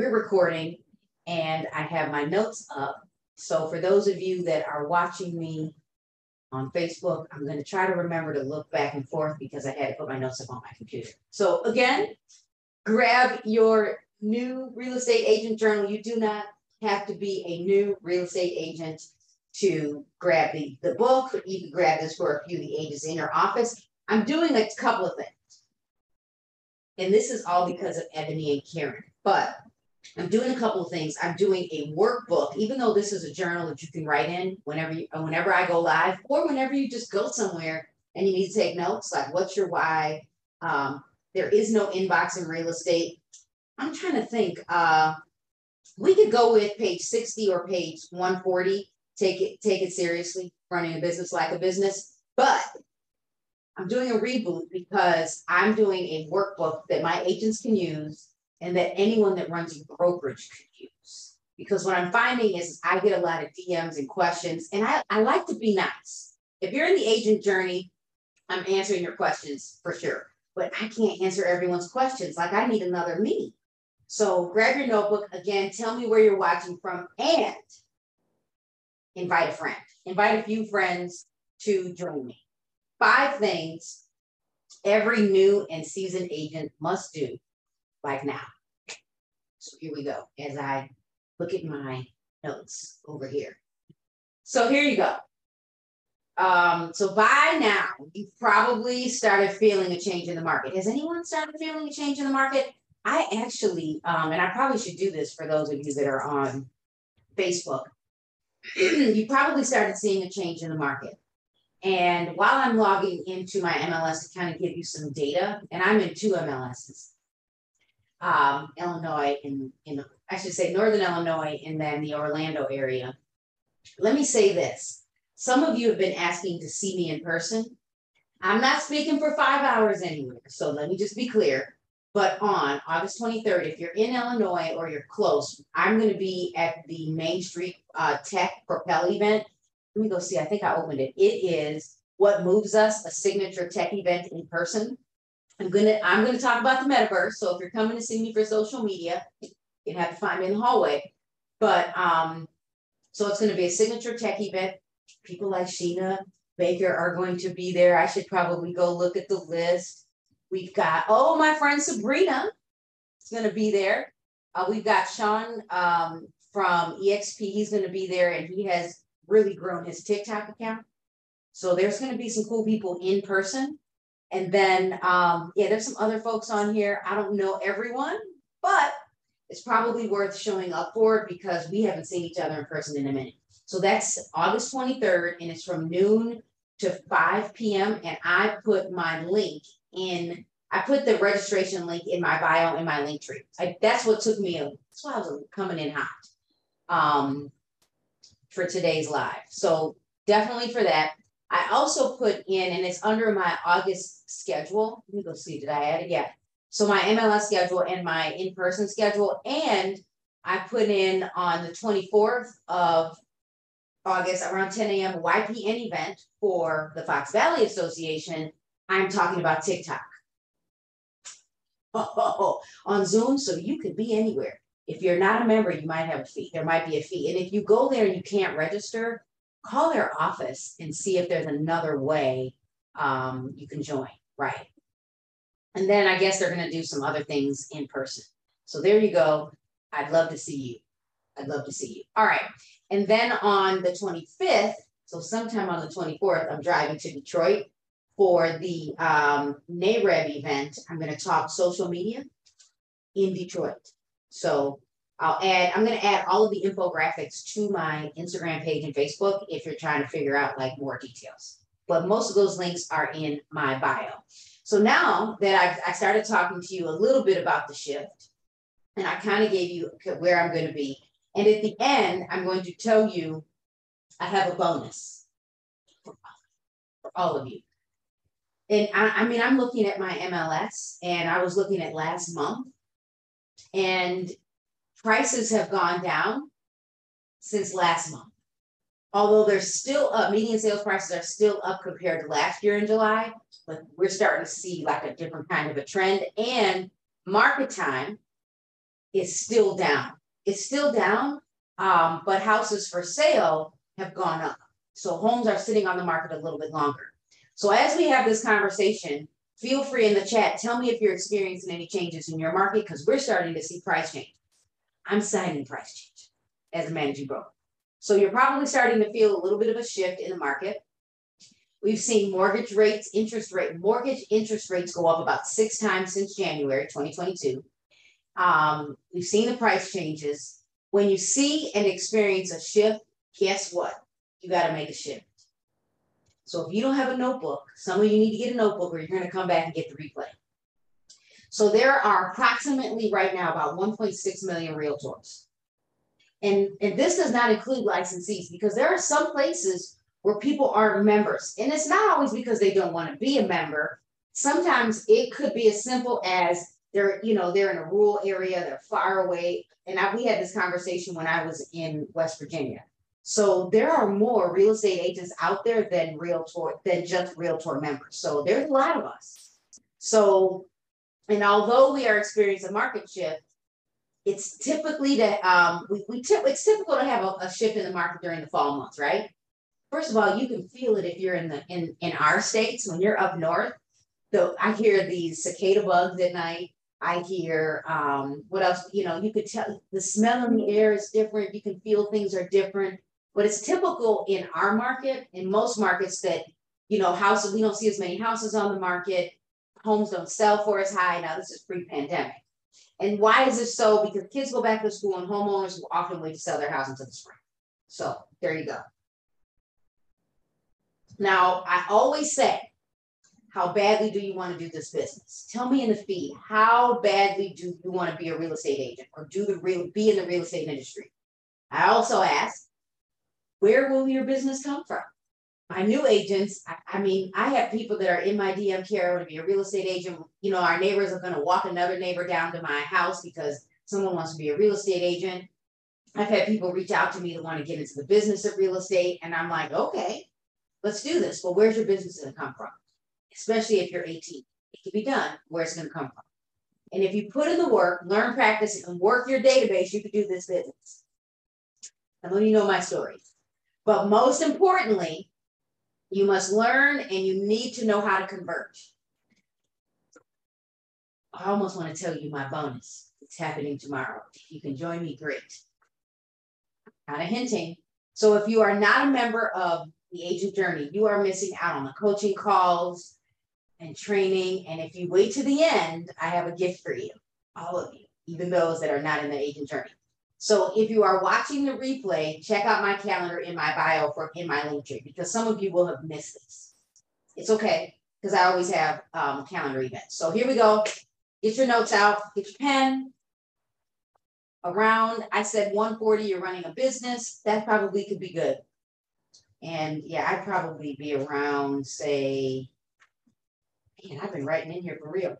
we're recording and I have my notes up. So for those of you that are watching me on Facebook, I'm going to try to remember to look back and forth because I had to put my notes up on my computer. So again, grab your new real estate agent journal. You do not have to be a new real estate agent to grab the, the book. You can grab this for a few of the agents in your office. I'm doing a couple of things. And this is all because of Ebony and Karen. But I'm doing a couple of things. I'm doing a workbook, even though this is a journal that you can write in whenever you, whenever I go live, or whenever you just go somewhere and you need to take notes, like what's your why. Um, there is no inbox in real estate. I'm trying to think. Uh, we could go with page 60 or page 140. Take it, take it seriously, running a business like a business. But I'm doing a reboot because I'm doing a workbook that my agents can use and that anyone that runs a brokerage could use. Because what I'm finding is I get a lot of DMs and questions, and I, I like to be nice. If you're in the agent journey, I'm answering your questions for sure, but I can't answer everyone's questions. Like I need another me. So grab your notebook again, tell me where you're watching from, and invite a friend. Invite a few friends to join me. Five things every new and seasoned agent must do like now. So here we go as I look at my notes over here. So here you go. Um, so by now, you've probably started feeling a change in the market. Has anyone started feeling a change in the market? I actually, um, and I probably should do this for those of you that are on Facebook. you probably started seeing a change in the market. And while I'm logging into my MLS to kind of give you some data, and I'm in two MLSs, um, Illinois and in I should say Northern Illinois and then the Orlando area. Let me say this. Some of you have been asking to see me in person. I'm not speaking for five hours anywhere. So let me just be clear. But on August 23rd, if you're in Illinois or you're close, I'm going to be at the Main Street uh, Tech Propel event. Let me go see. I think I opened it. It is What Moves Us, a signature tech event in person. I'm gonna I'm gonna talk about the metaverse. So if you're coming to see me for social media, you have to find me in the hallway. But um, so it's gonna be a signature tech event. People like Sheena Baker are going to be there. I should probably go look at the list. We've got oh my friend Sabrina is gonna be there. Uh, we've got Sean um, from EXP. He's gonna be there, and he has really grown his TikTok account. So there's gonna be some cool people in person. And then, um, yeah, there's some other folks on here. I don't know everyone, but it's probably worth showing up for because we haven't seen each other in person in a minute. So that's August 23rd, and it's from noon to 5 p.m. And I put my link in, I put the registration link in my bio in my link tree. I, that's what took me, that's why I was coming in hot um, for today's live. So definitely for that. I also put in, and it's under my August schedule. Let me go see, did I add it? Yeah. So my MLS schedule and my in-person schedule. And I put in on the 24th of August around 10 a.m. YPN event for the Fox Valley Association. I'm talking about TikTok. Oh, on Zoom, so you could be anywhere. If you're not a member, you might have a fee. There might be a fee. And if you go there and you can't register, call their office and see if there's another way um, you can join, right? And then I guess they're going to do some other things in person. So there you go. I'd love to see you. I'd love to see you. All right. And then on the 25th, so sometime on the 24th, I'm driving to Detroit for the um, NAREB event. I'm going to talk social media in Detroit. So I'll add, I'm going to add all of the infographics to my Instagram page and Facebook if you're trying to figure out like more details. But most of those links are in my bio. So now that I've I started talking to you a little bit about the shift, and I kind of gave you where I'm going to be. And at the end, I'm going to tell you I have a bonus for all of you. And I, I mean, I'm looking at my MLS and I was looking at last month. And prices have gone down since last month. Although they're still up, median sales prices are still up compared to last year in July, but we're starting to see like a different kind of a trend. And market time is still down. It's still down, um, but houses for sale have gone up. So homes are sitting on the market a little bit longer. So as we have this conversation, feel free in the chat. Tell me if you're experiencing any changes in your market because we're starting to see price change. I'm signing price change as a managing broker. So you're probably starting to feel a little bit of a shift in the market. We've seen mortgage rates, interest rate, mortgage interest rates go up about six times since January 2022. Um, we've seen the price changes. When you see and experience a shift, guess what? You got to make a shift. So if you don't have a notebook, some of you need to get a notebook or you're going to come back and get the replay. So there are approximately right now about 1.6 million realtors. And, and this does not include licensees because there are some places where people aren't members. And it's not always because they don't want to be a member. Sometimes it could be as simple as they're, you know, they're in a rural area, they're far away. And I, we had this conversation when I was in West Virginia. So there are more real estate agents out there than realtor than just realtor members. So there's a lot of us. So, and although we are experiencing a market shift, it's typically that um, we, we it's typical to have a, a shift in the market during the fall months, right? First of all, you can feel it if you're in the in in our states when you're up north. So I hear these cicada bugs at night. I hear um, what else? You know, you could tell the smell in the air is different. You can feel things are different. But it's typical in our market, in most markets, that you know houses we don't see as many houses on the market. Homes don't sell for as high. Now this is pre-pandemic. And why is this so? Because kids go back to school and homeowners will often wait to sell their house until the spring. So there you go. Now, I always say, how badly do you want to do this business? Tell me in the feed, how badly do you want to be a real estate agent or do the real be in the real estate industry? I also ask, where will your business come from? My new agents, I, I mean, I have people that are in my DM care to be a real estate agent. You know, our neighbors are going to walk another neighbor down to my house because someone wants to be a real estate agent. I've had people reach out to me that want to get into the business of real estate. And I'm like, okay, let's do this. But where's your business going to come from? Especially if you're 18. It can be done. Where's it going to come from? And if you put in the work, learn, practice, and work your database, you could do this business. And let me know my story. But most importantly, you must learn and you need to know how to convert. I almost want to tell you my bonus. It's happening tomorrow. If you can join me, great. Kind of hinting. So if you are not a member of the agent journey, you are missing out on the coaching calls and training. And if you wait to the end, I have a gift for you, all of you, even those that are not in the agent journey. So if you are watching the replay, check out my calendar in my bio for in my link tree because some of you will have missed this. It's okay because I always have um, calendar events. So here we go. Get your notes out. Get your pen. Around, I said 140. You're running a business. That probably could be good. And yeah, I'd probably be around, say, man, I've been writing in here for real.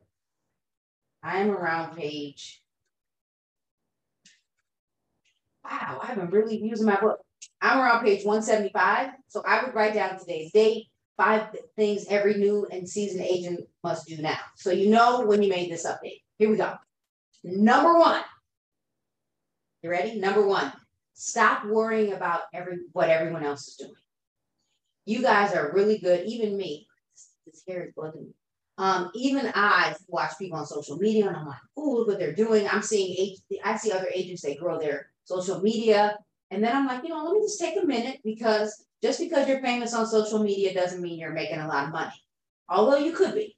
I'm around page wow, I've been really using my book. I'm around page 175. So I would write down today's date, five things every new and seasoned agent must do now. So you know when you made this update. Here we go. Number one. You ready? Number one, stop worrying about every what everyone else is doing. You guys are really good, even me. This hair is bugging me. Um, even I watch people on social media and I'm like, oh, look what they're doing. I'm seeing, I see other agents, they grow their social media. And then I'm like, you know, let me just take a minute because just because you're famous on social media doesn't mean you're making a lot of money, although you could be.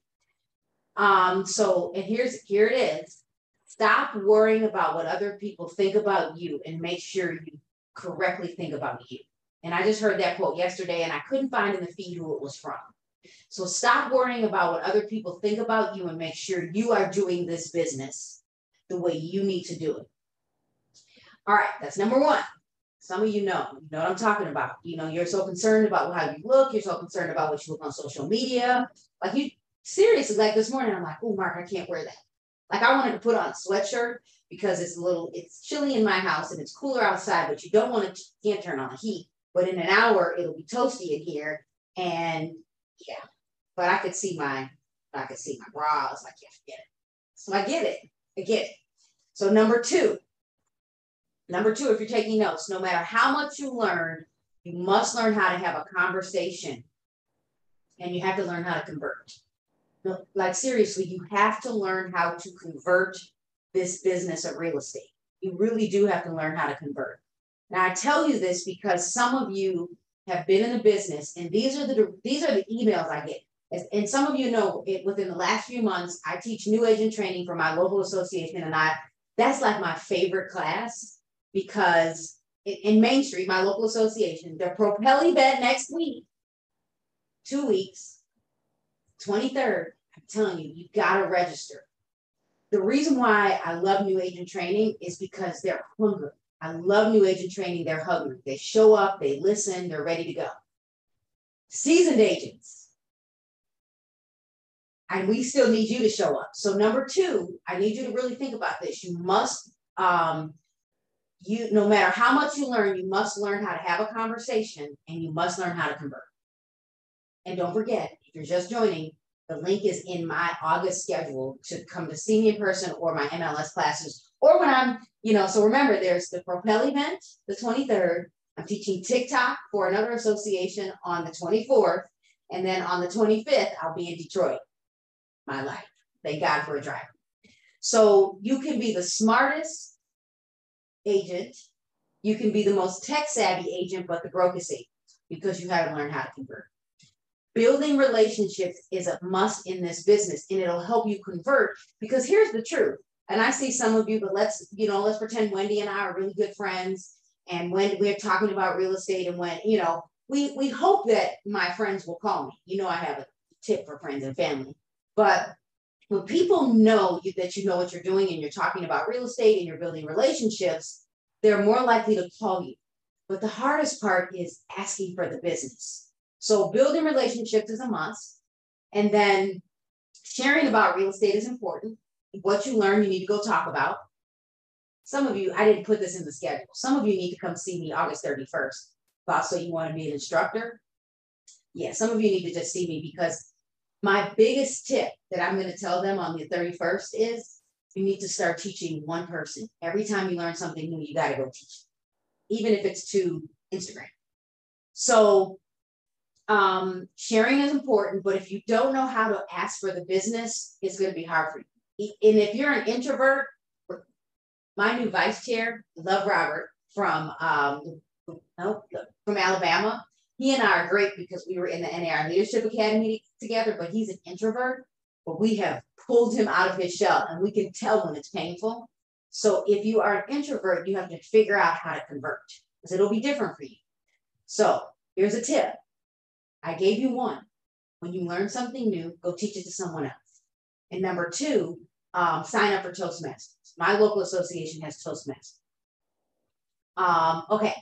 Um, so, and here's here it is. Stop worrying about what other people think about you and make sure you correctly think about you. And I just heard that quote yesterday and I couldn't find in the feed who it was from. So stop worrying about what other people think about you and make sure you are doing this business the way you need to do it. All right, that's number one. Some of you know, you know what I'm talking about. You know, you're so concerned about how you look. You're so concerned about what you look on social media. Like you, seriously, like this morning, I'm like, oh, Mark, I can't wear that. Like I wanted to put on a sweatshirt because it's a little, it's chilly in my house and it's cooler outside, but you don't want to, can't turn on the heat. But in an hour, it'll be toasty in here. And yeah, but I could see my, I could see my bra. I was like, yeah, get it. So I get it. I get it. So number two, number two, if you're taking notes, no matter how much you learn, you must learn how to have a conversation and you have to learn how to convert. Like seriously, you have to learn how to convert this business of real estate. You really do have to learn how to convert. Now I tell you this because some of you have been in the business and these are the these are the emails I get. And some of you know it within the last few months, I teach new agent training for my local association and I that's like my favorite class because in, in Main Street, my local association, the Propel event next week, two weeks, 23rd, I'm telling you, you gotta register. The reason why I love new agent training is because they're hungry. I love new agent training, they're hungry. They show up, they listen, they're ready to go. Seasoned agents, and we still need you to show up. So number two, I need you to really think about this. You must um, you no matter how much you learn, you must learn how to have a conversation and you must learn how to convert. And don't forget, if you're just joining, the link is in my August schedule to come to see me in person or my MLS classes or when I'm, you know, so remember there's the Propel event, the 23rd. I'm teaching TikTok for another association on the 24th. And then on the 25th, I'll be in Detroit. My life. Thank God for a driver. So you can be the smartest agent. You can be the most tech savvy agent, but the brokest agent because you got to learn how to convert. Building relationships is a must in this business and it'll help you convert because here's the truth. And I see some of you, but let's, you know, let's pretend Wendy and I are really good friends. And when we're talking about real estate and when, you know, we, we hope that my friends will call me. You know, I have a tip for friends and family. But when people know you, that you know what you're doing and you're talking about real estate and you're building relationships, they're more likely to call you. But the hardest part is asking for the business. So building relationships is a must. And then sharing about real estate is important. What you learn, you need to go talk about. Some of you, I didn't put this in the schedule. Some of you need to come see me August 31st. Also, you want to be an instructor? Yeah, some of you need to just see me because my biggest tip that I'm going to tell them on the 31st is you need to start teaching one person. Every time you learn something new, you got to go teach, even if it's to Instagram. So um, sharing is important, but if you don't know how to ask for the business, it's going to be hard for you. And if you're an introvert, my new vice chair, Love Robert from um, from Alabama, he and I are great because we were in the NAR Leadership Academy together, but he's an introvert. But we have pulled him out of his shell and we can tell when it's painful. So if you are an introvert, you have to figure out how to convert because it'll be different for you. So here's a tip. I gave you one. When you learn something new, go teach it to someone else. And number two, um, sign up for Toastmasters. My local association has Toastmasters. Um, okay,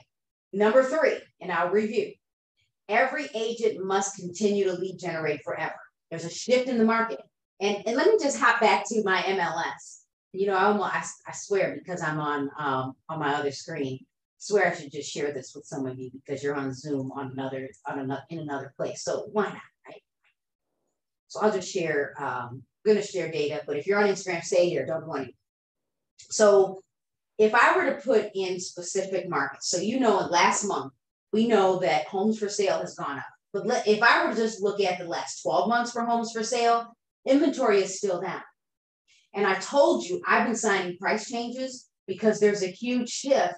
number three, and I'll review. Every agent must continue to lead generate forever. There's a shift in the market. And, and let me just hop back to my MLS. You know, I almost, I, I swear because I'm on um, on my other screen, swear I should just share this with some of you because you're on Zoom on another on another in another place. So why not, right? So I'll just share. Um, I'm to share data, but if you're on Instagram, stay here. Don't go anywhere. So if I were to put in specific markets, so you know, last month we know that homes for sale has gone up. But let, if I were to just look at the last 12 months for homes for sale, inventory is still down. And I told you I've been signing price changes because there's a huge shift.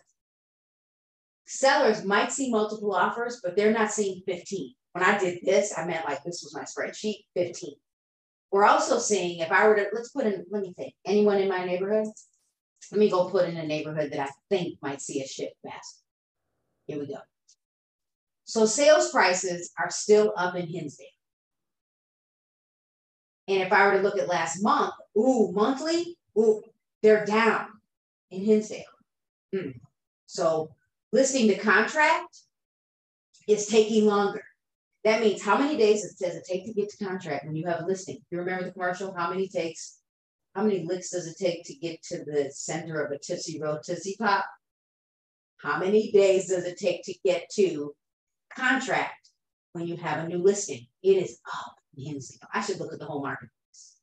Sellers might see multiple offers, but they're not seeing 15. When I did this, I meant like this was my spreadsheet 15. We're also seeing if I were to, let's put in, let me think, anyone in my neighborhood? Let me go put in a neighborhood that I think might see a shift fast. Here we go. So sales prices are still up in Hinsdale. And if I were to look at last month, ooh, monthly, ooh, they're down in Hinsdale. Hmm. So listing the contract is taking longer. That means how many days does it take to get to contract when you have a listing? You remember the commercial? How many takes? How many licks does it take to get to the center of a Tootsie Roll Tootsie Pop? How many days does it take to get to contract when you have a new listing. It is up I should look at the whole marketplace.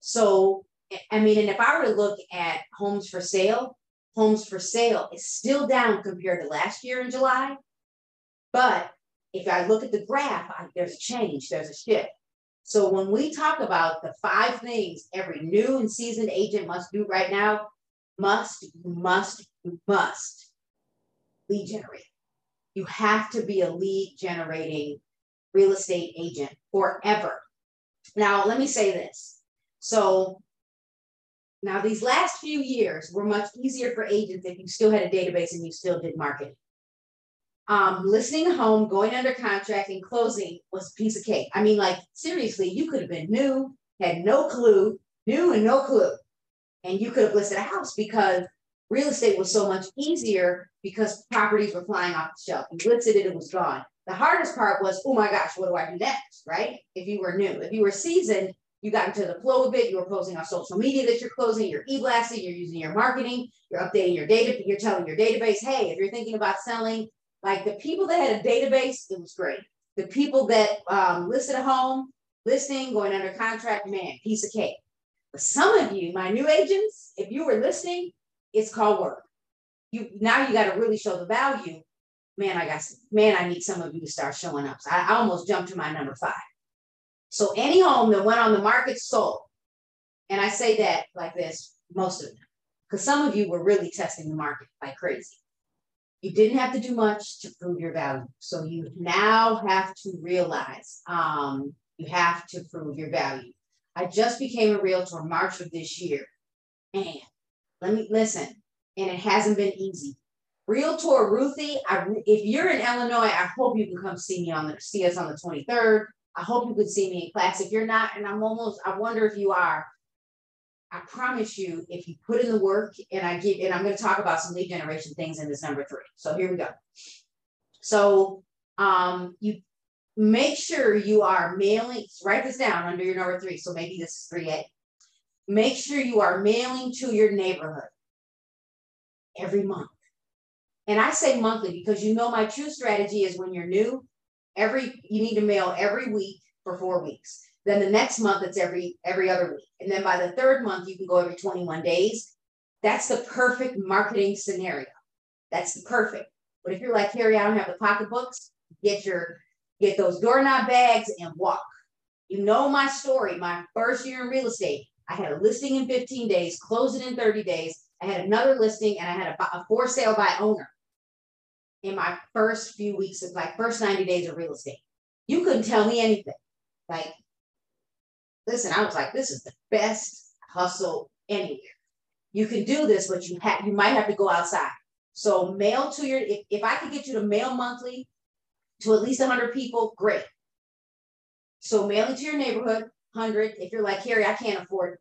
So I mean, and if I were to look at homes for sale, homes for sale is still down compared to last year in July. But if I look at the graph, I, there's a change, there's a shift. So when we talk about the five things every new and seasoned agent must do right now, must, must, must lead generate. You have to be a lead generating real estate agent forever. Now, let me say this. So now these last few years were much easier for agents if you still had a database and you still did marketing. Um, listing a home, going under contract, and closing was a piece of cake. I mean, like seriously, you could have been new, had no clue, new and no clue, and you could have listed a house because real estate was so much easier because properties were flying off the shelf. You listed it, it was gone. The hardest part was, oh my gosh, what do I do next? Right? If you were new, if you were seasoned, you got into the flow of it, you were posting on social media that you're closing, you're e-blasting, you're using your marketing, you're updating your data, you're telling your database, hey, if you're thinking about selling, like the people that had a database, it was great. The people that um, listed a home, listing, going under contract, man, piece of cake. But some of you, my new agents, if you were listening, it's called work. You now you got to really show the value man, I got, man, I need some of you to start showing up. So I, I almost jumped to my number five. So any home that went on the market sold, and I say that like this, most of them, because some of you were really testing the market like crazy. You didn't have to do much to prove your value. So you now have to realize um, you have to prove your value. I just became a realtor March of this year. And let me listen, and it hasn't been easy. Realtor Ruthie, I, if you're in Illinois, I hope you can come see me on the see us on the 23rd. I hope you could see me in class. If you're not, and I'm almost, I wonder if you are. I promise you, if you put in the work, and I give, and I'm going to talk about some lead generation things in this number three. So here we go. So um, you make sure you are mailing. Write this down under your number three. So maybe this is three A. Make sure you are mailing to your neighborhood every month. And I say monthly because you know my true strategy is when you're new, every you need to mail every week for four weeks. Then the next month it's every every other week. And then by the third month you can go every 21 days. That's the perfect marketing scenario. That's the perfect. But if you're like Harry, I don't have the pocketbooks, get your get those doorknob bags and walk. You know my story. My first year in real estate, I had a listing in 15 days, closed it in 30 days. I had another listing and I had a, a for sale by owner in my first few weeks of like first 90 days of real estate. You couldn't tell me anything. Like, listen, I was like, this is the best hustle anywhere. You can do this, but you have you might have to go outside. So mail to your if, if I could get you to mail monthly to at least 100 people, great. So mail it to your neighborhood, 100. If you're like, Harry, I can't afford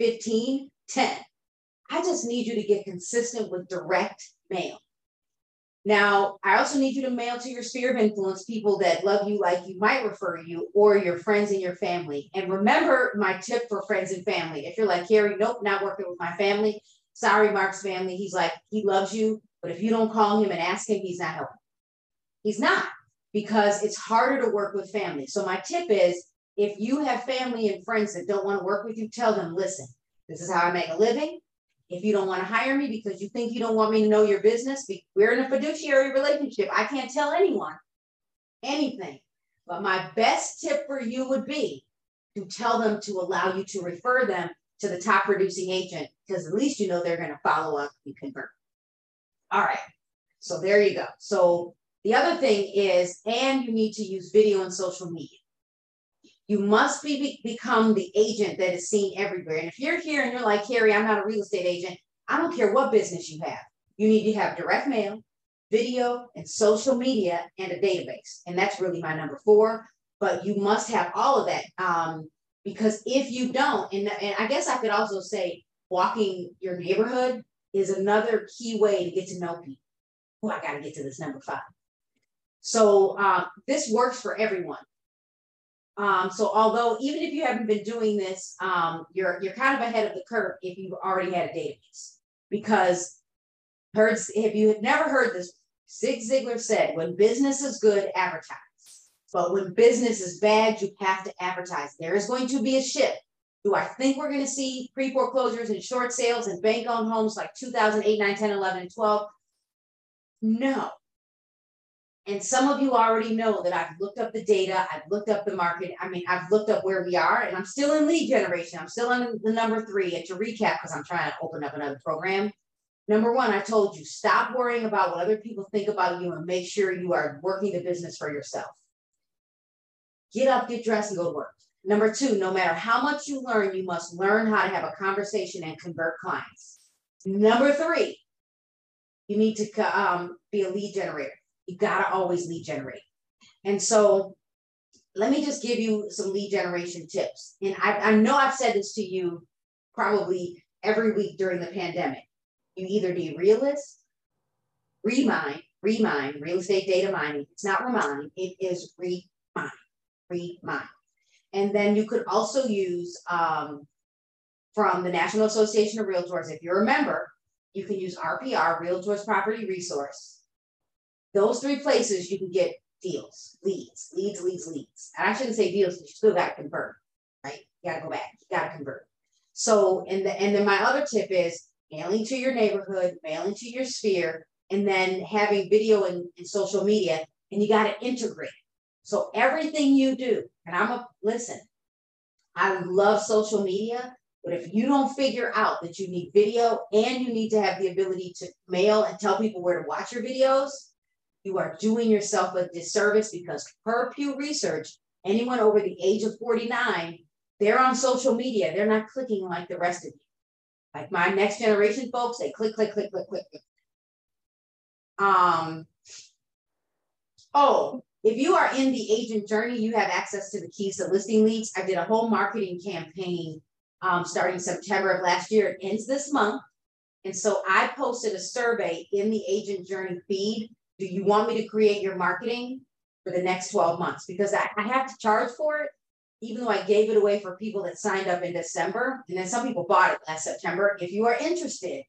15, 10. I just need you to get consistent with direct mail. Now, I also need you to mail to your sphere of influence people that love you like you might refer you or your friends and your family. And remember my tip for friends and family. If you're like, Carrie, nope, not working with my family. Sorry, Mark's family. He's like, he loves you. But if you don't call him and ask him, he's not helping. He's not because it's harder to work with family. So my tip is if you have family and friends that don't want to work with you, tell them, listen, this is how I make a living. If you don't want to hire me because you think you don't want me to know your business, we're in a fiduciary relationship. I can't tell anyone anything. But my best tip for you would be to tell them to allow you to refer them to the top producing agent because at least you know they're going to follow up and convert. All right. So there you go. So the other thing is, and you need to use video and social media. You must be, become the agent that is seen everywhere. And if you're here and you're like, Carrie, I'm not a real estate agent, I don't care what business you have. You need to have direct mail, video, and social media and a database. And that's really my number four. But you must have all of that. Um, because if you don't, and, and I guess I could also say walking your neighborhood is another key way to get to know people. Oh, I got to get to this number five. So uh, this works for everyone. Um, so although even if you haven't been doing this, um, you're you're kind of ahead of the curve if you've already had a database. Because heard if you have never heard this, Zig Ziglar said, when business is good, advertise. But when business is bad, you have to advertise. There is going to be a shift. Do I think we're gonna see pre-foreclosures and short sales and bank-owned homes like 2008, 9, 10, 11, and 12? No. And some of you already know that I've looked up the data, I've looked up the market. I mean, I've looked up where we are, and I'm still in lead generation. I'm still in the number three. And to recap, because I'm trying to open up another program. Number one, I told you stop worrying about what other people think about you and make sure you are working the business for yourself. Get up, get dressed, and go to work. Number two, no matter how much you learn, you must learn how to have a conversation and convert clients. Number three, you need to um, be a lead generator. You got to always lead generate. And so let me just give you some lead generation tips. And I, I know I've said this to you probably every week during the pandemic. You either be realist, remine, remine, real estate data mining. It's not remine, it is remine, remine. And then you could also use um, from the National Association of Realtors, if you're a member, you can use RPR, Realtors Property Resource. Those three places you can get deals, leads, leads, leads, leads. And I shouldn't say deals, you still got to convert, right? You got to go back, you got to convert. So, and, the, and then my other tip is mailing to your neighborhood, mailing to your sphere, and then having video and, and social media, and you got to integrate. So everything you do, and I'm a listen, I love social media, but if you don't figure out that you need video and you need to have the ability to mail and tell people where to watch your videos, you are doing yourself a disservice because per Pew Research, anyone over the age of 49, they're on social media. They're not clicking like the rest of you. Like my next generation folks, they click, click, click, click, click. Um, oh, if you are in the agent journey, you have access to the keys to listing leads. I did a whole marketing campaign um, starting September of last year. It ends this month. And so I posted a survey in the agent journey feed. Do you want me to create your marketing for the next 12 months? Because I, I have to charge for it even though I gave it away for people that signed up in December, and then some people bought it last September. If you are interested,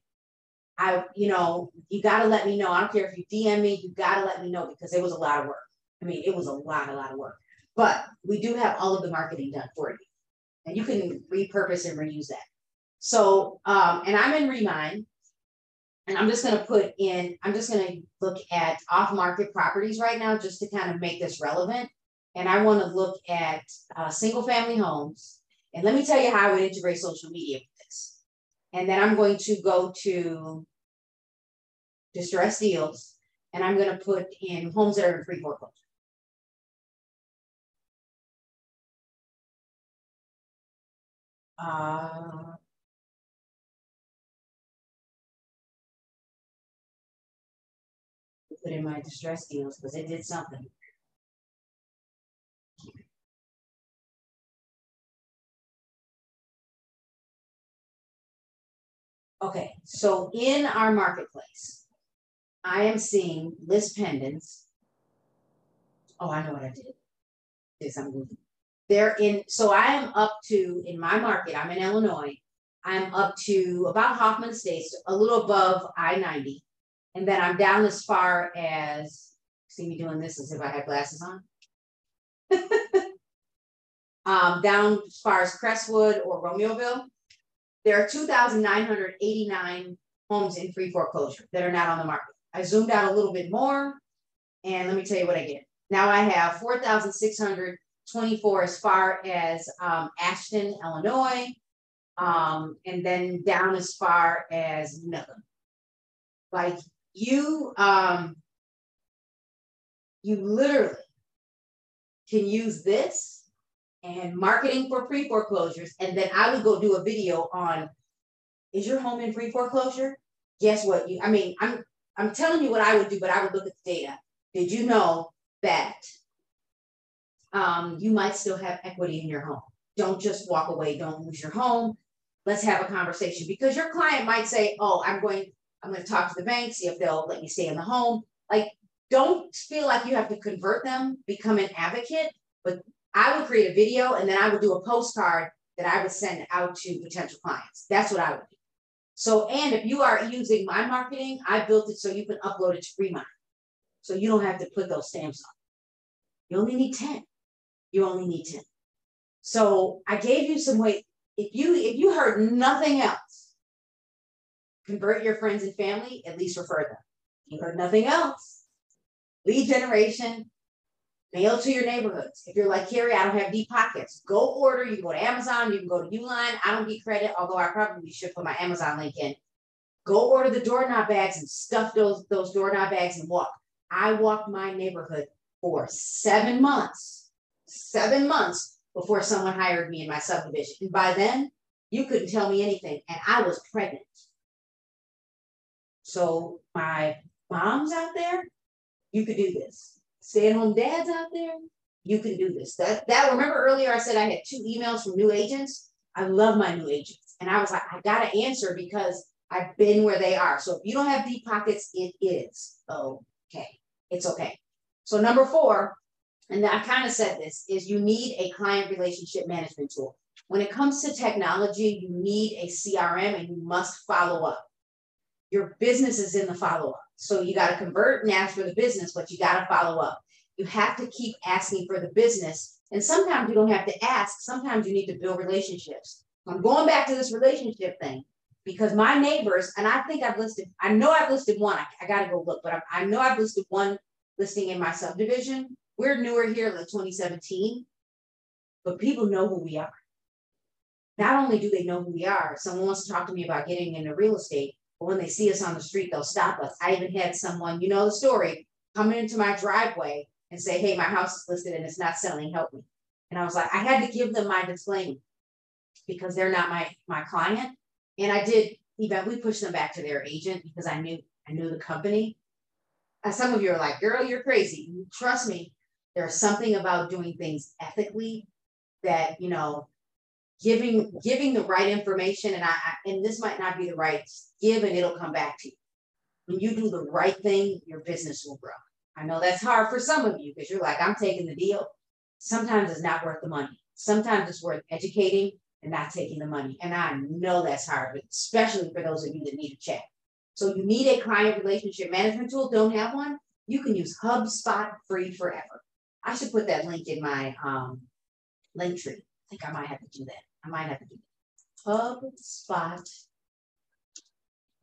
I, you know, you got to let me know. I don't care if you DM me, you got to let me know because it was a lot of work. I mean, it was a lot, a lot of work. But we do have all of the marketing done for you, and you can repurpose and reuse that. So, um, and I'm in Remine, and I'm just going to put in, I'm just going to look at off market properties right now just to kind of make this relevant and I want to look at uh, single family homes. And let me tell you how I would integrate social media with this. And then I'm going to go to distress deals and I'm going to put in homes that are in pre-foreclosure. Uh, put in my distress deals because it did something. Okay, so in our marketplace, I am seeing lis pendens. Oh, I know what I did. Yes, I'm moving. They're in, so I am up to, in my market, I'm in Illinois, I'm up to about Hoffman Estates, a little above I-90. And then I'm down as far as, see me doing this as if I had glasses on. um, down as far as Crestwood or Romeoville. There are 2,989 homes in pre-foreclosure that are not on the market. I zoomed out a little bit more, and let me tell you what I get. Now I have 4,624 as far as um, Ashton, Illinois, um, and then down as far as nothing. Like you, um, you literally can use this and marketing for pre foreclosures. And then I would go do a video on is your home in pre foreclosure? Guess what? You I mean, I'm I'm telling you what I would do, but I would look at the data. Did you know that um, you might still have equity in your home? Don't just walk away, don't lose your home. Let's have a conversation because your client might say, Oh, I'm going, I'm going to talk to the bank, see if they'll let me stay in the home. Like, don't feel like you have to convert them, become an advocate, but I would create a video and then I would do a postcard that I would send out to potential clients. That's what I would do. So, and if you are using my marketing, I built it so you can upload it to Remine. So you don't have to put those stamps on. You only need 10. You only need 10. So I gave you some way. if you if you heard nothing else, convert your friends and family, at least refer them. You heard nothing else. Lead generation, mail to your neighborhoods. If you're like Carrie, I don't have deep pockets. Go order. You go to Amazon. You can go to Uline. I don't get credit, although I probably should put my Amazon link in. Go order the doorknob bags and stuff those those doorknob bags and walk. I walked my neighborhood for seven months, seven months before someone hired me in my subdivision. And by then, you couldn't tell me anything, and I was pregnant. So my moms out there, you could do this. Stay-at-home dads out there, you can do this. That that remember earlier I said I had two emails from new agents. I love my new agents, and I was like, I gotta answer because I've been where they are. So if you don't have deep pockets, it is okay. It's okay. So number four, and I kind of said this, is you need a client relationship management tool. When it comes to technology, you need a CRM and you must follow up. Your business is in the follow up. So you got to convert and ask for the business, but you got to follow up. You have to keep asking for the business. And sometimes you don't have to ask, sometimes you need to build relationships. I'm going back to this relationship thing because my neighbors, and I think I've listed, I know I've listed one, I, I got to go look, but I, I know I've listed one listing in my subdivision. We're newer here, like 2017, but people know who we are. Not only do they know who we are, someone wants to talk to me about getting into real estate, when they see us on the street, they'll stop us. I even had someone, you know the story, come into my driveway and say, hey, my house is listed and it's not selling, help me. And I was like, I had to give them my disclaimer because they're not my, my client. And I did eventually push them back to their agent because I knew I knew the company some of you are like, girl, you're crazy. Trust me, there's something about doing things ethically that, you know, giving giving the right information and I, I and this might not be the right give and it'll come back to you. When you do the right thing, your business will grow. I know that's hard for some of you because you're like, I'm taking the deal. Sometimes it's not worth the money. Sometimes it's worth educating and not taking the money. And I know that's hard, especially for those of you that need a check. So you need a client relationship management tool, don't have one, you can use HubSpot free forever. I should put that link in my um, link tree. I think I might have to do that. I might have that. HubSpot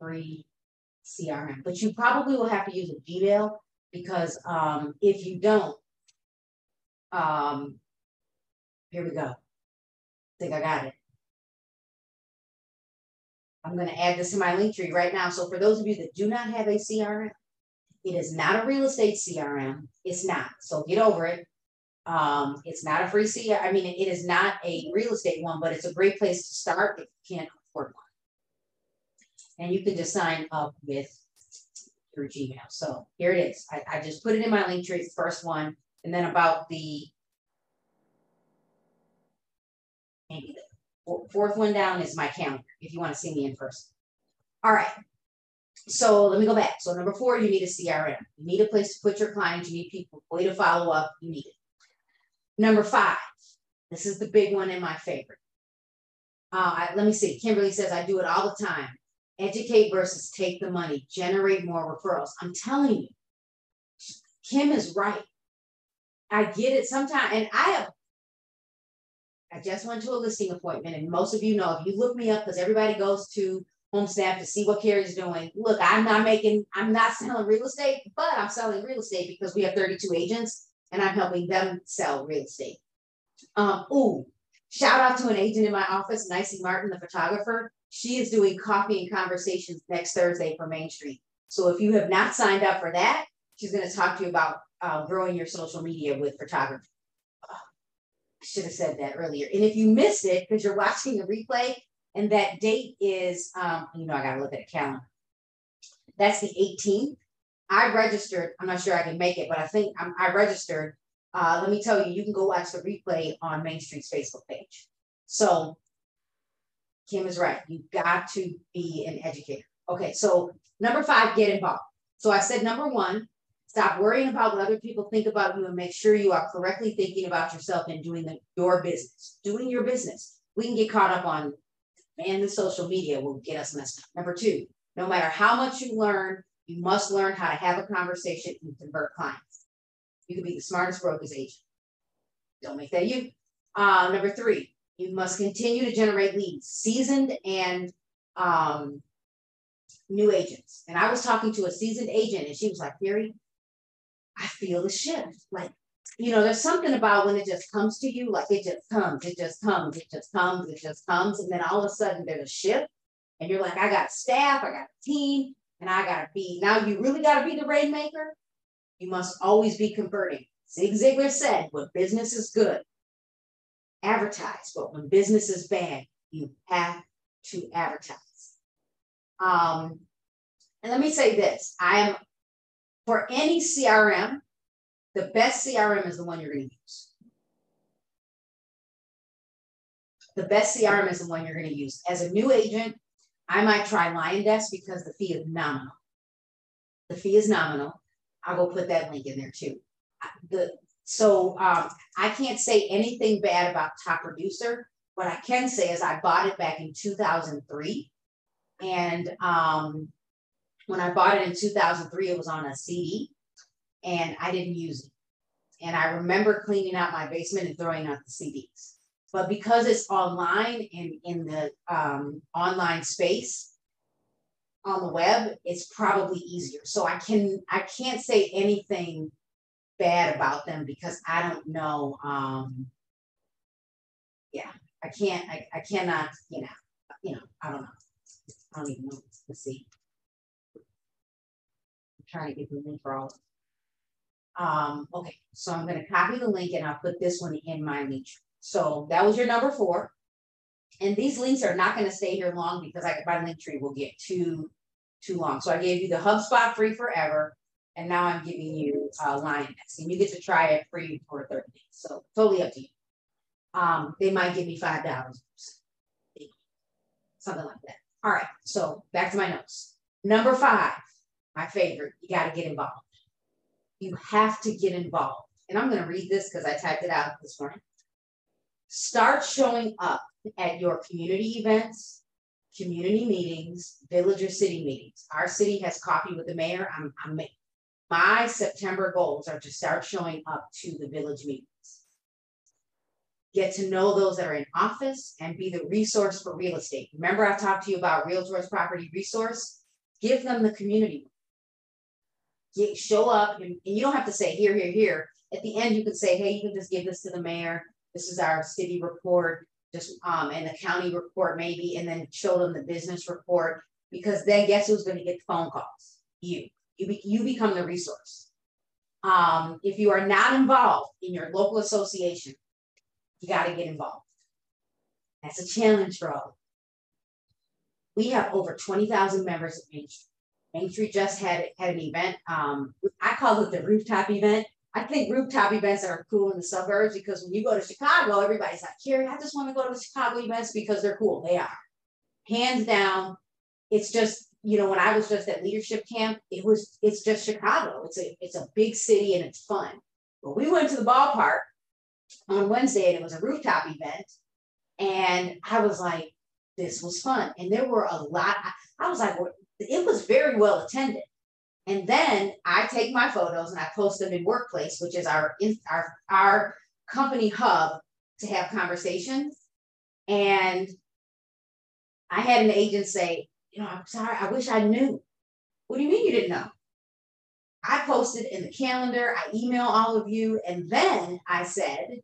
free CRM. But you probably will have to use a Gmail because um, if you don't, um, here we go. Think I got it. I'm going to add this to my link tree right now. So for those of you that do not have a CRM, it is not a real estate CRM. It's not. So get over it. Um, it's not a free CRM. I mean, it is not a real estate one, but it's a great place to start if you can't afford one. And you can just sign up with your Gmail. So here it is. I, I just put it in my link tree, first one. And then about the maybe Fourth one down is my calendar, if you want to see me in person. All right. So let me go back. So number four, you need a CRM. You need a place to put your clients. You need people, way to follow up. You need it. Number five, this is the big one and my favorite. Uh, I, let me see. Kimberly says, I do it all the time. Educate versus take the money. Generate more referrals. I'm telling you, Kim is right. I get it sometimes. And I have I just went to a listing appointment, and most of you know if you look me up because everybody goes to home staff to see what Carrie's doing. Look, I'm not making, I'm not selling real estate, but I'm selling real estate because we have 32 agents and I'm helping them sell real estate. Um, ooh, shout out to an agent in my office, Nicey Martin, the photographer. She is doing coffee and conversations next Thursday for Main Street. So if you have not signed up for that, she's going to talk to you about uh, growing your social media with photography I should have said that earlier. And if you missed it because you're watching the replay and that date is, um, you know, I got to look at a calendar. That's the 18th. I registered. I'm not sure I can make it, but I think I'm, I registered. Uh, let me tell you, you can go watch the replay on Main Street's Facebook page. So Kim is right. You've got to be an educator. Okay, so number five, get involved. So I said number one, Stop worrying about what other people think about you and make sure you are correctly thinking about yourself and doing the, your business. Doing your business. We can get caught up on, man, the social media will get us messed up. Number two, no matter how much you learn, you must learn how to have a conversation and convert clients. You can be the smartest brokers agent. Don't make that you. Uh, number three, You must continue to generate leads, seasoned and um, new agents. And I was talking to a seasoned agent and she was like, Carrie, I feel the shift. Like, you know, there's something about when it just comes to you, like it just comes, it just comes, it just comes, it just comes. And then all of a sudden there's a shift. And you're like, I got staff, I got a team, and I gotta be now you really gotta be the rainmaker. You must always be converting. Zig Ziglar said, when business is good, advertise, but when business is bad, you have to advertise. Um, and let me say this I am for any CRM, the best CRM is the one you're going to use. The best CRM is the one you're going to use. As a new agent, I might try LionDesk because the fee is nominal. The fee is nominal. I'll go put that link in there too. The so um, I can't say anything bad about Top Producer. What I can say is I bought it back in 2003. And um, when I bought it in 2003, it was on a CD and I didn't use it. And I remember cleaning out my basement and throwing out the CDs. But because it's online and in the um, online space on the web, it's probably easier. So I can I can't say anything bad about them because I don't know. Um, yeah, I can't. I, I cannot. You know. You know. I don't know. I don't even know. Let's see. I'm trying to get the link for all. Um, okay, so I'm going to copy the link and I'll put this one in my link. So that was your number four. And these links are not going to stay here long because I, my link tree will get too, too long. So I gave you the HubSpot free forever. And now I'm giving you uh, LionDesk. And you get to try it free for 30 days. So totally up to you. Um, they might give me $5. Something like that. All right, so back to my notes. Number five, my favorite, you got to get involved. You have to get involved. And I'm going to read this because I typed it out this morning. Start showing up at your community events, community meetings, village or city meetings. Our city has coffee with the mayor. I'm, I'm my September goals are to start showing up to the village meetings. Get to know those that are in office and be the resource for real estate. Remember, I talked to you about Realtors Property Resource? Give them the community. Get, show up, and, and you don't have to say here, here, here. At the end, you can say, hey, you can just give this to the mayor. This is our city report, just um, and the county report, maybe, and then show them the business report. Because then, guess who's going to get the phone calls? You. You, be, you become the resource. Um, if you are not involved in your local association, you got to get involved. That's a challenge for all. We have over 20,000 members at Main Street. Main Street just had, had an event. Um, I call it the rooftop event. I think rooftop events are cool in the suburbs because when you go to Chicago, everybody's like, Carrie, I just want to go to the Chicago events because they're cool. They are. Hands down, it's just you know, when I was just at leadership camp, it was it's just Chicago. It's a it's a big city and it's fun. But we went to the ballpark on Wednesday and it was a rooftop event, and I was like, this was fun. And there were a lot. I was like, it was very well attended. And then I take my photos and I post them in Workplace, which is our our our company hub to have conversations. And I had an agent say, you know, I'm sorry, I wish I knew. What do you mean you didn't know? I posted in the calendar, I email all of you, and then I said,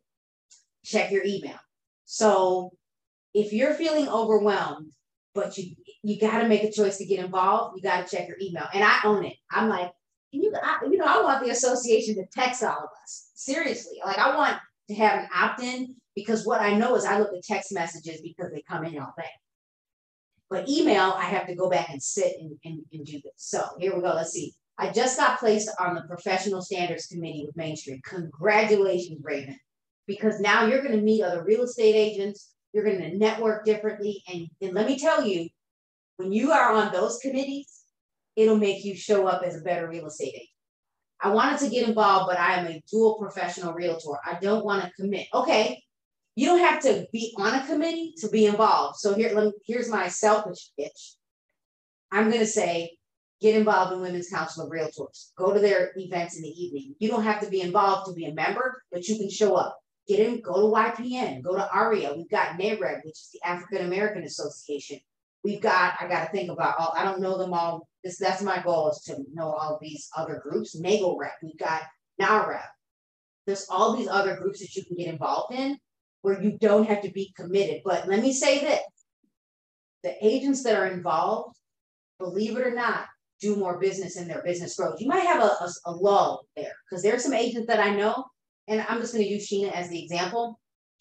check your email. So if you're feeling overwhelmed, but you you got to make a choice to get involved, you got to check your email. And I own it. I'm like, you, I, you know, I want the association to text all of us. Seriously, like I want to have an opt-in because what I know is I look at text messages because they come in all day. But email, I have to go back and sit and, and, and do this. So here we go. Let's see. I just got placed on the professional standards committee with Main Street. Congratulations, Raven. Because now you're going to meet other real estate agents. You're going to network differently. And, and let me tell you, when you are on those committees, it'll make you show up as a better real estate agent. I wanted to get involved, but I am a dual professional realtor. I don't want to commit. Okay, you don't have to be on a committee to be involved. So here, me, here's my selfish pitch. I'm going to say, get involved in Women's Council of Realtors. Go to their events in the evening. You don't have to be involved to be a member, but you can show up. get in, go to YPN, go to AREAA. We've got NAREB, which is the African American Association. We've got, I got to think about all, I don't know them all. This, that's my goal is to know all these other groups. NAGLREP, we've got NAREB. There's all these other groups that you can get involved in where you don't have to be committed. But let me say this, the agents that are involved, believe it or not, do more business in their business growth. You might have a, a, a lull there because there are some agents that I know, and I'm just going to use Sheena as the example.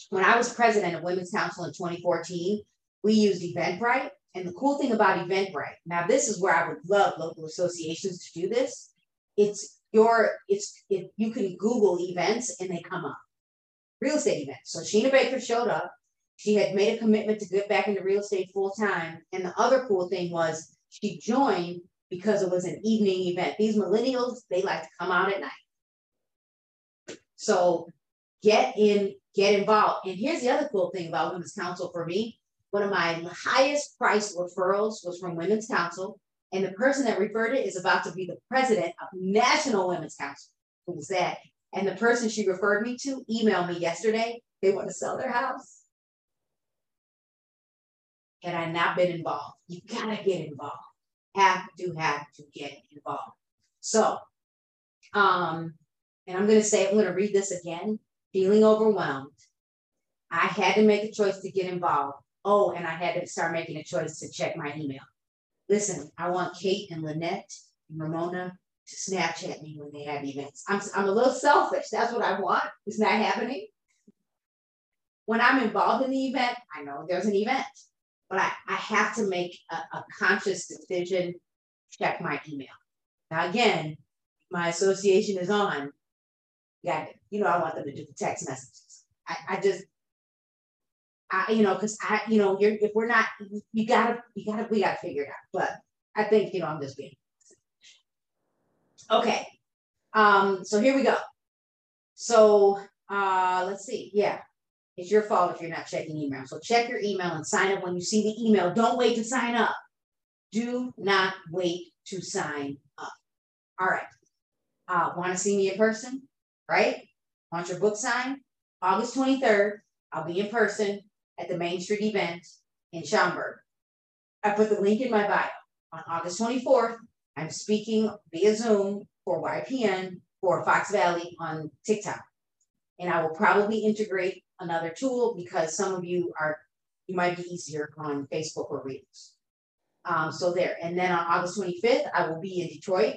When I was president of Women's Council in 2014, we used Eventbrite. And the cool thing about Eventbrite, now this is where I would love local associations to do this. It's your, it's, if you can Google events and they come up. Real estate events. So Sheena Baker showed up. She had made a commitment to get back into real estate full time. And the other cool thing was she joined because it was an evening event. These millennials, they like to come out at night. So get in, get involved. And here's the other cool thing about Women's Council for me. One of my highest price referrals was from Women's Council. And the person that referred it is about to be the president of National Women's Council. Who was that? And the person she referred me to emailed me yesterday. They want to sell their house. Had I not been involved, you gotta get involved have to have to get involved. So, um, and I'm to say, I'm to read this again. Feeling overwhelmed. I had to make a choice to get involved. Oh, and I had to start making a choice to check my email. Listen, I want Kate and Lynette and Ramona to Snapchat me when they have events. I'm, I'm a little selfish. That's what I want. It's not happening. When I'm involved in the event, I know there's an event but I, I have to make a, a conscious decision, check my email. Now, again, my association is on. Yeah, you know, I want them to do the text messages. I, I just, I, you know, because I, you know, you're if we're not, you gotta, you gotta, we gotta figure it out. But I think, you know, I'm just being. Okay. Um, so here we go. So uh let's see. Yeah. It's your fault if you're not checking email. So check your email and sign up when you see the email. Don't wait to sign up. Do not wait to sign up. All right. Uh, Want to see me in person? Right? Want your book signed? August 23rd, I'll be in person at the Main Street event in Schaumburg. I put the link in my bio. On August 24th, I'm speaking via Zoom for YPN for Fox Valley on TikTok. And I will probably integrate another tool because some of you are, you might be easier on Facebook or Reels. Um, so there, and then on August 25th, I will be in Detroit.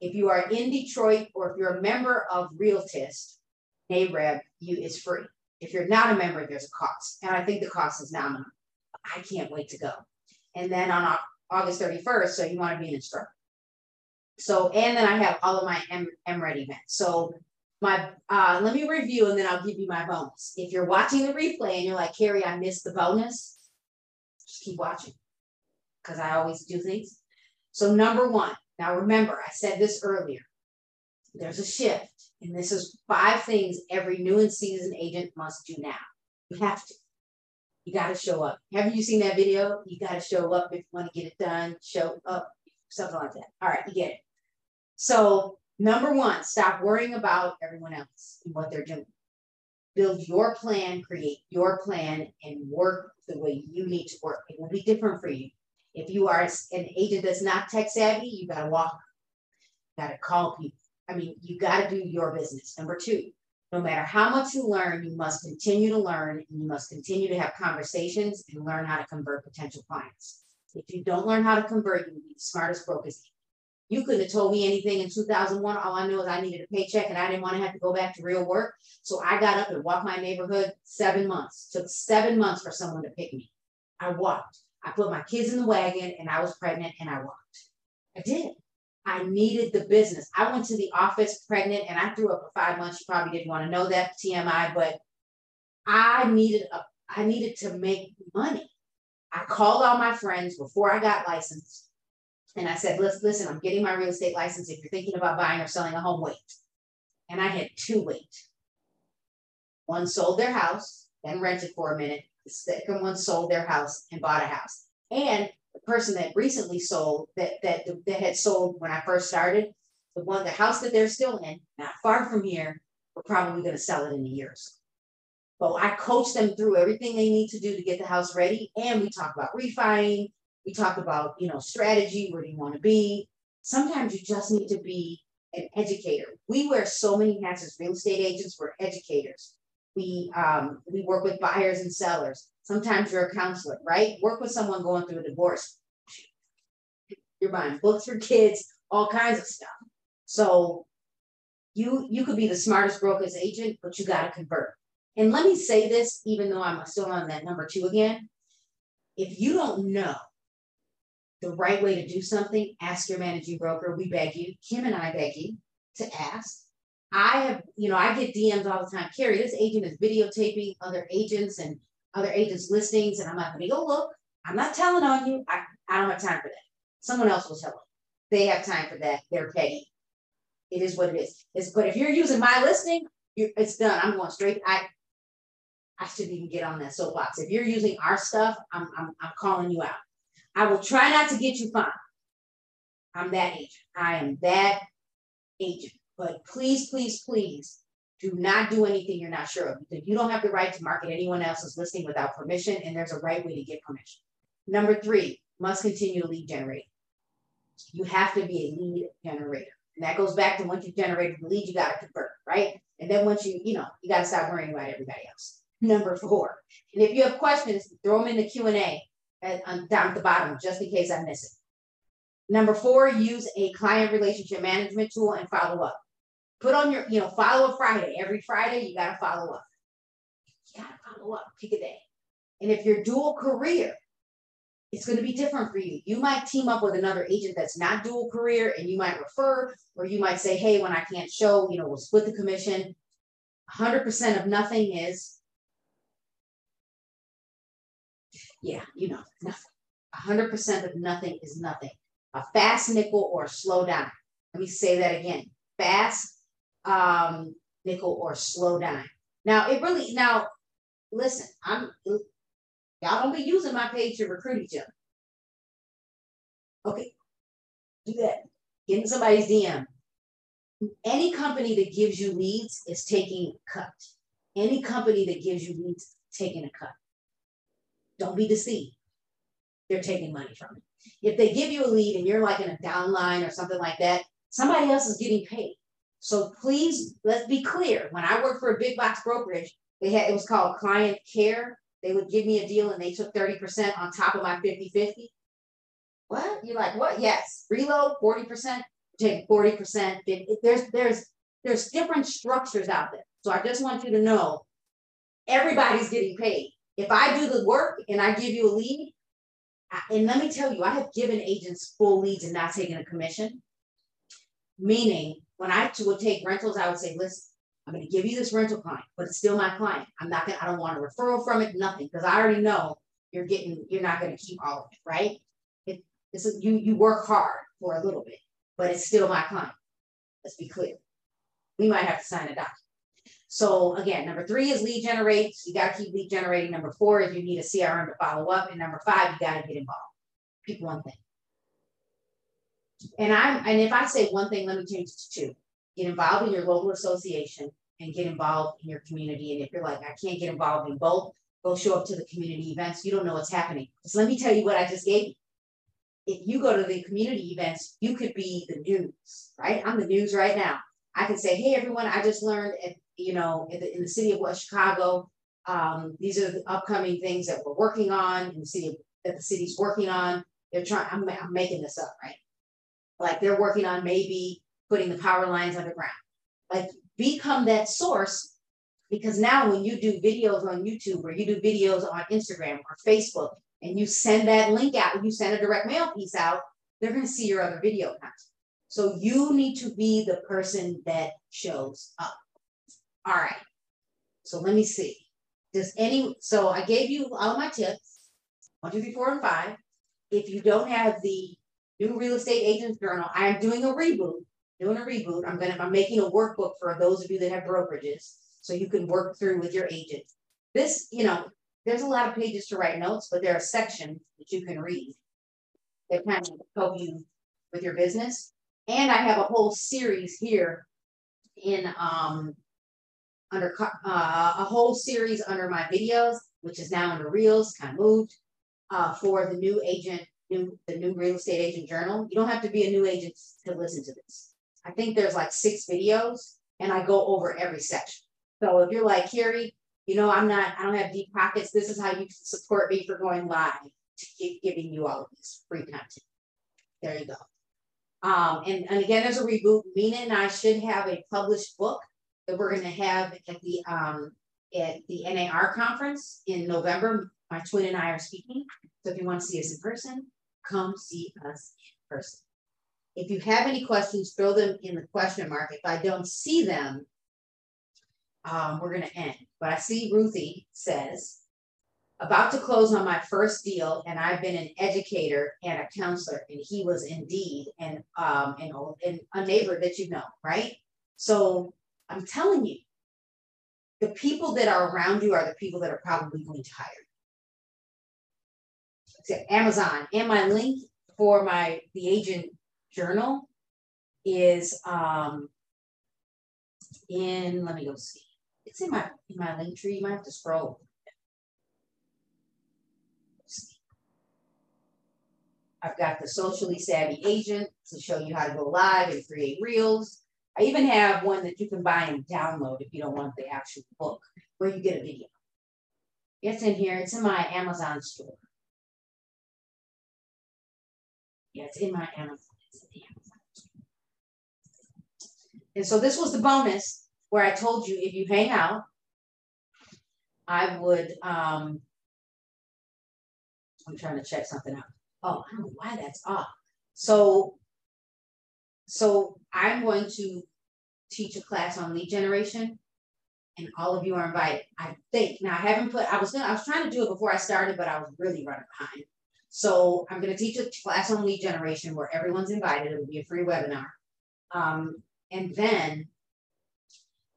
If you are in Detroit or if you're a member of Realtist, NAREB, you is free. If you're not a member, there's a cost. And I think the cost is nominal. I can't wait to go. And then on August 31st, so you want to be an instructor. So, and then I have all of my M MRED events. So my uh, let me review and then I'll give you my bonus. If you're watching the replay and you're like, Carrie, I missed the bonus, just keep watching because I always do things. So number one, now remember, I said this earlier. There's a shift, and this is five things every new and seasoned agent must do now. You have to. You got to show up. Haven't you seen that video? You got to show up if you want to get it done. Show up, something like that. All right, you get it. So Number one, stop worrying about everyone else and what they're doing. Build your plan, create your plan, and work the way you need to work. It will be different for you. If you are an agent that's not tech savvy, you got to walk, got to call people. I mean, you got to do your business. Number two, no matter how much you learn, you must continue to learn and you must continue to have conversations and learn how to convert potential clients. If you don't learn how to convert, you will be the smartest brokers you couldn't have told me anything in 2001. All I know is I needed a paycheck and I didn't want to have to go back to real work. So I got up and walked my neighborhood seven months. Took seven months for someone to pick me. I walked. I put my kids in the wagon and I was pregnant and I walked. I did. I needed the business. I went to the office pregnant and I threw up for five months. You probably didn't want to know that TMI, but I needed a I needed to make money. I called all my friends before I got licensed. And I said, listen, listen, I'm getting my real estate license. If you're thinking about buying or selling a home, wait. And I had two wait. One sold their house, then rented for a minute. The second one sold their house and bought a house. And person that recently sold, that that that had sold when I first started, the one the house that they're still in, not far from here, we're probably going to sell it in a year or so. But I coach them through everything they need to do to get the house ready. And we talk about refining. We talk about, you know, strategy, where do you want to be? Sometimes you just need to be an educator. We wear so many hats as real estate agents, we're educators. We um, we work with buyers and sellers. Sometimes you're a counselor, right? Work with someone going through a divorce. You're buying books for kids, all kinds of stuff. So you you could be the smartest broker's agent, but you got to convert. And let me say this, even though I'm still on that number two again. If you don't know the right way to do something, ask your managing broker. We beg you, Kim and I beg you to ask. I have, you know, I get DMs all the time. Carrie, this agent is videotaping other agents and other agents' listings, and I'm not going to go look. I'm not telling on you. I, I don't have time for that. Someone else will tell them. They have time for that. They're petty. It is what it is. It's, but if you're using my listing, it's done. I'm going straight. I I shouldn't even get on that soapbox. If you're using our stuff, I'm, I'm, I'm calling you out. I will try not to get you fined. I'm that agent. I am that agent. But please, please, please do not do anything you're not sure of. Because you don't have the right to market anyone else's listing without permission, and there's a right way to get permission. Number three, must continue to lead generate. You have to be a lead generator. And that goes back to once you've generated the lead, you got to convert, right? And then once you, you know, you got to stop worrying about everybody else. Number four. And if you have questions, throw them in the Q&A at, um, down at the bottom, just in case I miss it. Number four, use a client relationship management tool and follow up. Put on your, you know, follow up Friday. Every Friday, you got to follow up. You got to follow up, pick a day. And if you're dual career, it's going to be different for you. You might team up with another agent that's not dual career and you might refer, or you might say, hey, when I can't show, you know, we'll split the commission. 100% of nothing is, yeah, you know, nothing. 100% of nothing is nothing. A fast nickel or a slow dime. Let me say that again. Fast um, nickel or slow dime. Now, it really, now, listen, I'm, y'all don't be using my page to recruit each other. Okay, do that. Get in somebody's DM. Any company that gives you leads is taking a cut. Any company that gives you leads taking a cut. Don't be deceived. They're taking money from it. If they give you a lead and you're like in a downline or something like that, somebody else is getting paid. So please, let's be clear. When I worked for a big box brokerage, they had it was called client care. They would give me a deal and they took 30% on top of my 50-50. What? You're like, what? Yes. Reload 40%, take 40%. There's there's there's different structures out there. So I just want you to know everybody's getting paid. If I do the work and I give you a lead, and let me tell you, I have given agents full leads and not taken a commission. Meaning, when I would take rentals, I would say, listen, I'm going to give you this rental client, but it's still my client. I'm not going to, I don't want a referral from it, nothing, because I already know you're getting, you're not going to keep all of it, right? It, it's a, you, you work hard for a little bit, but it's still my client. Let's be clear. We might have to sign a document. So again, number three is lead generate. You got to keep lead generating. Number four is you need a CRM to follow up. And number five, you got to get involved. Pick one thing. And I'm and if I say one thing, let me change it to two. Get involved in your local association and get involved in your community. And if you're like, I can't get involved in both, go show up to the community events. You don't know what's happening. So let me tell you what I just gave you. If you go to the community events, you could be the news, right? I'm the news right now. I can say, hey, everyone, I just learned at you know, in the, in the city of West Chicago. Um, these are the upcoming things that we're working on in the city that the city's working on. They're trying, I'm, I'm making this up, right? Like they're working on maybe putting the power lines underground. Like become that source because now when you do videos on YouTube or you do videos on Instagram or Facebook and you send that link out, you send a direct mail piece out, they're going to see your other video content. So you need to be the person that shows up. All right. So let me see. Does any, so I gave you all my tips, one, two, three, four, and five. If you don't have the new real estate agent journal, I am doing a reboot, doing a reboot. I'm gonna, I'm making a workbook for those of you that have brokerages so you can work through with your agent. This, you know, there's a lot of pages to write notes, but there are sections that you can read that kind of help you with your business. And I have a whole series here in um, under uh, a whole series under my videos, which is now under Reels, kind of moved uh, for the new agent, new the new real estate agent journal. You don't have to be a new agent to listen to this. I think there's like six videos, and I go over every section. So if you're like Carrie, you know I'm not, I don't have deep pockets. This is how you support me for going live to keep giving you all of this free content. There you go. Um, and, and again, there's a reboot. Mina and I should have a published book that we're going to have at the um, at the NAR conference in November. My twin and I are speaking. So if you want to see us in person, come see us in person. If you have any questions, throw them in the question mark. If I don't see them, um, we're going to end. But I see Ruthie says, about to close on my first deal, and I've been an educator and a counselor, and he was indeed an um an old and a neighbor that you know, right? So I'm telling you, the people that are around you are the people that are probably going to hire you. Amazon, and my link for my the agent journal is um in let me go see. It's in my in my link tree. You might have to scroll. I've got the socially savvy agent to show you how to go live and create reels. I even have one that you can buy and download if you don't want the actual book where you get a video. It's in here. It's in my Amazon store. Yeah, it's in my Amazon. And so this was the bonus where I told you if you hang out, I would, um, I'm trying to check something out. Oh, I don't know why that's off. So, so I'm going to teach a class on lead generation and all of you are invited. I think now I haven't put, I was gonna, I was trying to do it before I started, but I was really running behind. So I'm going to teach a class on lead generation where everyone's invited. It'll be a free webinar. Um, and then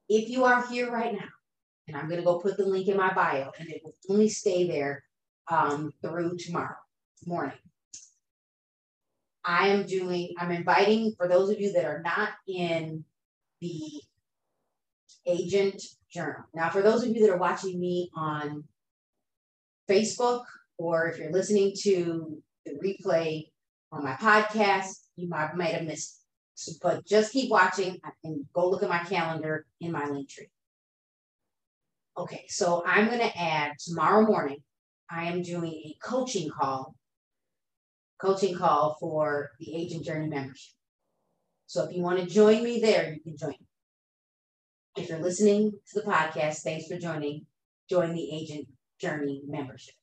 if you are here right now, and I'm going to go put the link in my bio and it will only stay there um, through tomorrow morning. I am doing, I'm inviting for those of you that are not in the agent journal. Now, for those of you that are watching me on Facebook, or if you're listening to the replay on my podcast, you might, might have missed. So, but just keep watching and go look at my calendar in my link tree. Okay, so I'm going to add tomorrow morning, I am doing a coaching call coaching call for the Agent Journey membership. So if you want to join me there, you can join. If you're listening to the podcast, thanks for joining. Join the Agent Journey membership.